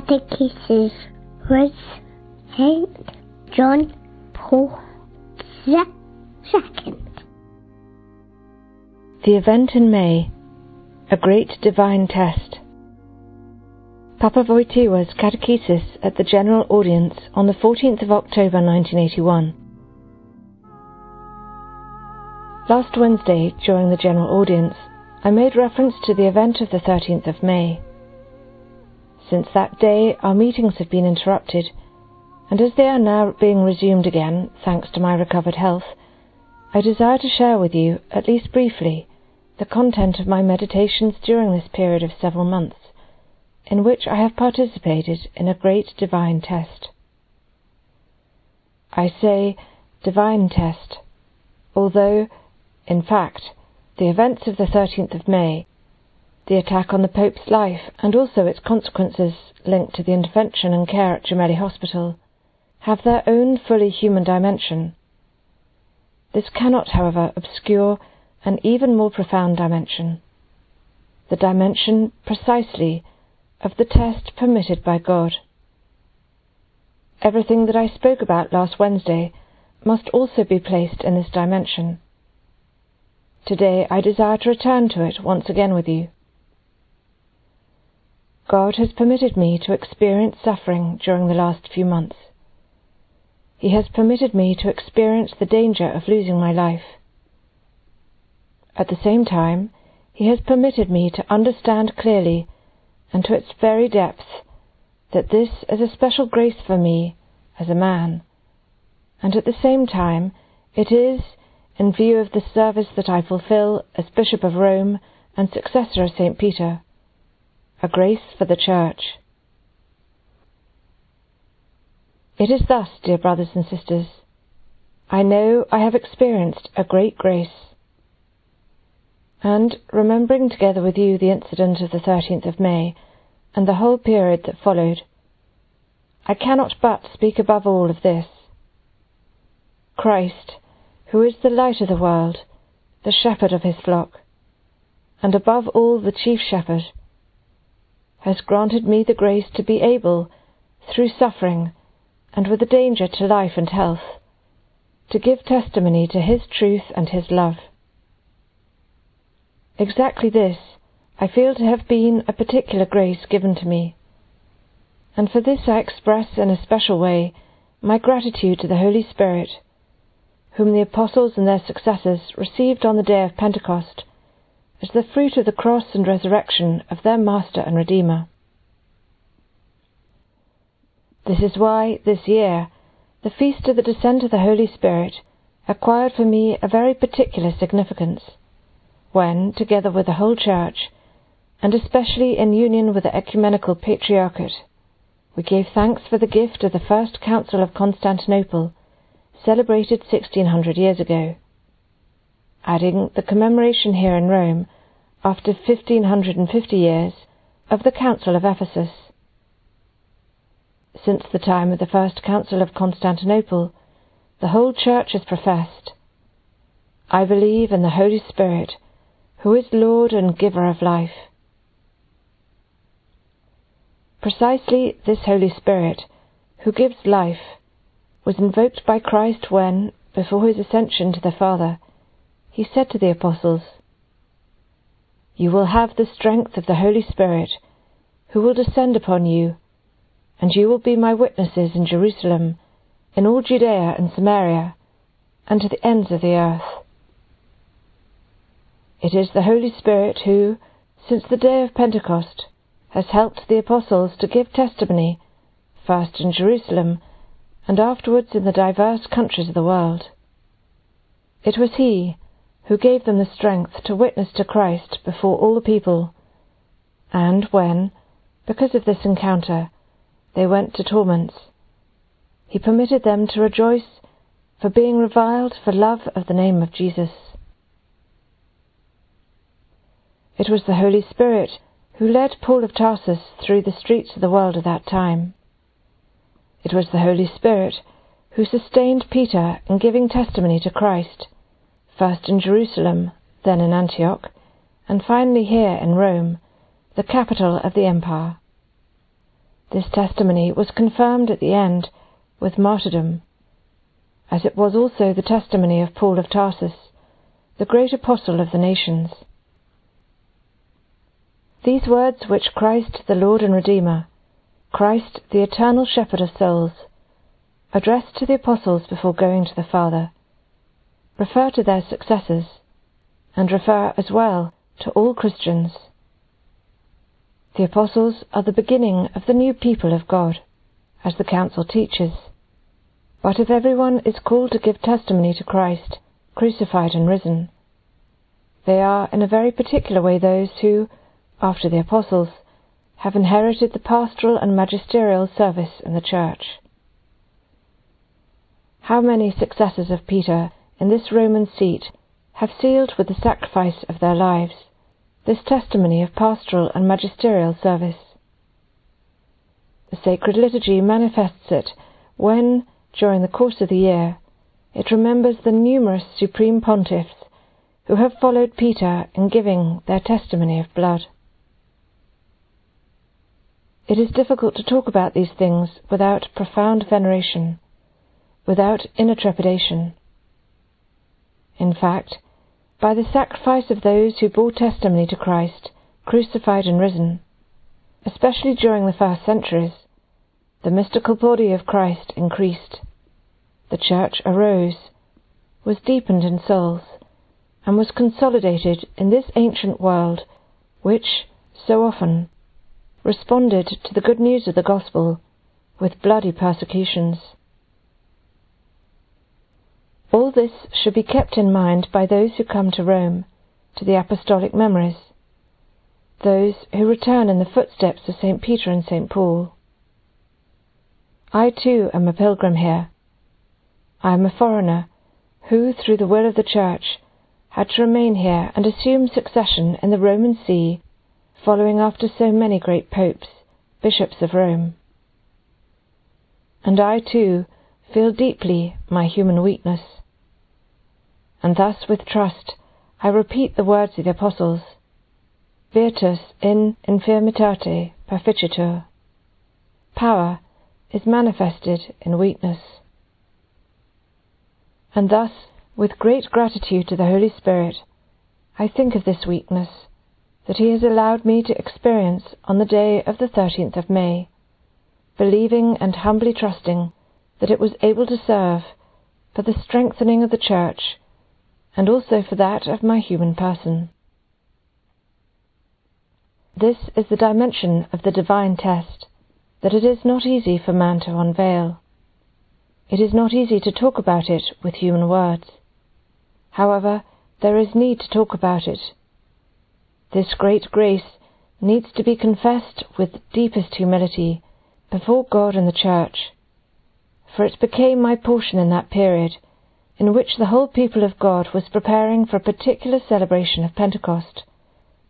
catechesis with Saint John Paul II. The event in May, a great divine test. Papa Wojtyła's catechesis at the General Audience on the 14th of October 1981. Last Wednesday, during the General Audience, I made reference to the event of the 13th of May. Since that day, our meetings have been interrupted, and as they are now being resumed again, thanks to my recovered health, I desire to share with you, at least briefly, the content of my meditations during this period of several months, in which I have participated in a great divine test. I say divine test, although, in fact, the events of the 13th of May, the attack on the Pope's life, and also its consequences linked to the intervention and care at Gemelli Hospital, have their own fully human dimension. This cannot, however, obscure an even more profound dimension the dimension, precisely, of the test permitted by God. Everything that I spoke about last Wednesday must also be placed in this dimension. Today I desire to return to it once again with you. God has permitted me to experience suffering during the last few months. He has permitted me to experience the danger of losing my life. At the same time, He has permitted me to understand clearly and to its very depths that this is a special grace for me as a man, and at the same time it is in view of the service that I fulfill as Bishop of Rome and successor of St. Peter, a grace for the Church. It is thus, dear brothers and sisters, I know I have experienced a great grace. And, remembering together with you the incident of the 13th of May and the whole period that followed, I cannot but speak above all of this. Christ, who is the light of the world, the shepherd of his flock, and above all the chief shepherd, has granted me the grace to be able, through suffering, and with a danger to life and health, to give testimony to his truth and his love. Exactly this I feel to have been a particular grace given to me, and for this I express in a special way my gratitude to the Holy Spirit whom the apostles and their successors received on the day of Pentecost as the fruit of the cross and resurrection of their Master and Redeemer. This is why, this year, the feast of the descent of the Holy Spirit acquired for me a very particular significance, when, together with the whole Church, and especially in union with the Ecumenical Patriarchate, we gave thanks for the gift of the First Council of Constantinople celebrated 1600 years ago, adding the commemoration here in Rome, after 1550 years, of the Council of Ephesus. Since the time of the First Council of Constantinople, the whole Church has professed, I believe in the Holy Spirit, who is Lord and giver of life. Precisely this Holy Spirit, who gives life, was invoked by Christ when, before his ascension to the Father, he said to the apostles, You will have the strength of the Holy Spirit, who will descend upon you, and you will be my witnesses in Jerusalem, in all Judea and Samaria, and to the ends of the earth. It is the Holy Spirit who, since the day of Pentecost, has helped the apostles to give testimony, first in Jerusalem, and afterwards in the diverse countries of the world. It was He who gave them the strength to witness to Christ before all the people, and when, because of this encounter, they went to torments, He permitted them to rejoice for being reviled for love of the name of Jesus. It was the Holy Spirit who led Paul of Tarsus through the streets of the world at that time. It was the Holy Spirit who sustained Peter in giving testimony to Christ, first in Jerusalem, then in Antioch, and finally here in Rome, the capital of the empire. This testimony was confirmed at the end with martyrdom, as it was also the testimony of Paul of Tarsus, the great apostle of the nations. These words which Christ the Lord and Redeemer, Christ the eternal shepherd of souls, addressed to the apostles before going to the Father, refer to their successors and refer as well to all Christians. The apostles are the beginning of the new people of God, as the Council teaches. But if everyone is called to give testimony to Christ, crucified and risen, they are in a very particular way those who, after the apostles, have inherited the pastoral and magisterial service in the Church. How many successors of Peter in this Roman seat have sealed with the sacrifice of their lives this testimony of pastoral and magisterial service. The sacred liturgy manifests it when, during the course of the year, it remembers the numerous supreme pontiffs who have followed Peter in giving their testimony of blood. It is difficult to talk about these things without profound veneration, without inner trepidation. In fact, by the sacrifice of those who bore testimony to Christ, crucified and risen, especially during the first centuries, the mystical body of Christ increased. The Church arose, was deepened in souls, and was consolidated in this ancient world which, so often, responded to the good news of the gospel with bloody persecutions. All this should be kept in mind by those who come to Rome, to the apostolic memories, those who return in the footsteps of St. Peter and St. Paul. I too am a pilgrim here. I am a foreigner who, through the will of the Church, had to remain here and assume succession in the Roman See, following after so many great popes, bishops of Rome. And I too feel deeply my human weakness and thus with trust I repeat the words of the Apostles Virtus in infirmitate perficitur. Power is manifested in weakness. And thus, with great gratitude to the Holy Spirit, I think of this weakness that He has allowed me to experience on the day of the 13th of May, believing and humbly trusting that it was able to serve for the strengthening of the Church and also for that of my human person. This is the dimension of the divine test that it is not easy for man to unveil. It is not easy to talk about it with human words. However, there is need to talk about it. This great grace needs to be confessed with deepest humility before God and the Church, for it became my portion in that period in which the whole people of God was preparing for a particular celebration of Pentecost,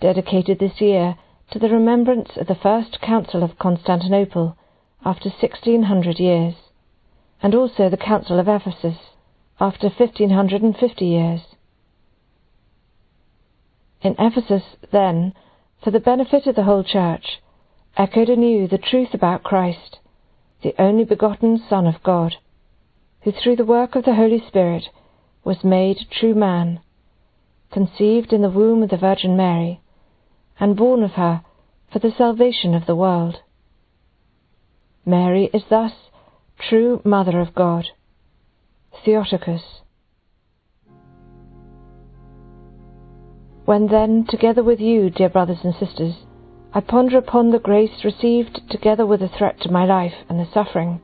dedicated this year to the remembrance of the first Council of Constantinople after 1600 years, and also the Council of Ephesus after 1550 years. In Ephesus, then, for the benefit of the whole Church, echoed anew the truth about Christ, the only begotten Son of God who through the work of the Holy Spirit was made true man, conceived in the womb of the Virgin Mary, and born of her for the salvation of the world. Mary is thus true Mother of God, Theotokos. When then, together with you, dear brothers and sisters, I ponder upon the grace received together with the threat to my life and the suffering,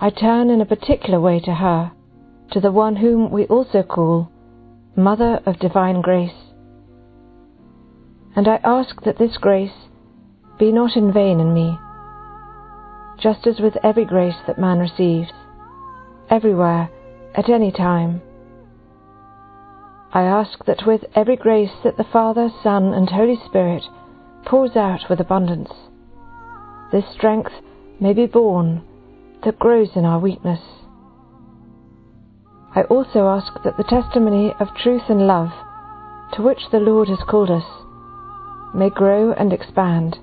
I turn in a particular way to her, to the one whom we also call Mother of Divine Grace. And I ask that this grace be not in vain in me, just as with every grace that man receives, everywhere, at any time. I ask that with every grace that the Father, Son, and Holy Spirit pours out with abundance, this strength may be born that grows in our weakness. I also ask that the testimony of truth and love to which the Lord has called us may grow and expand,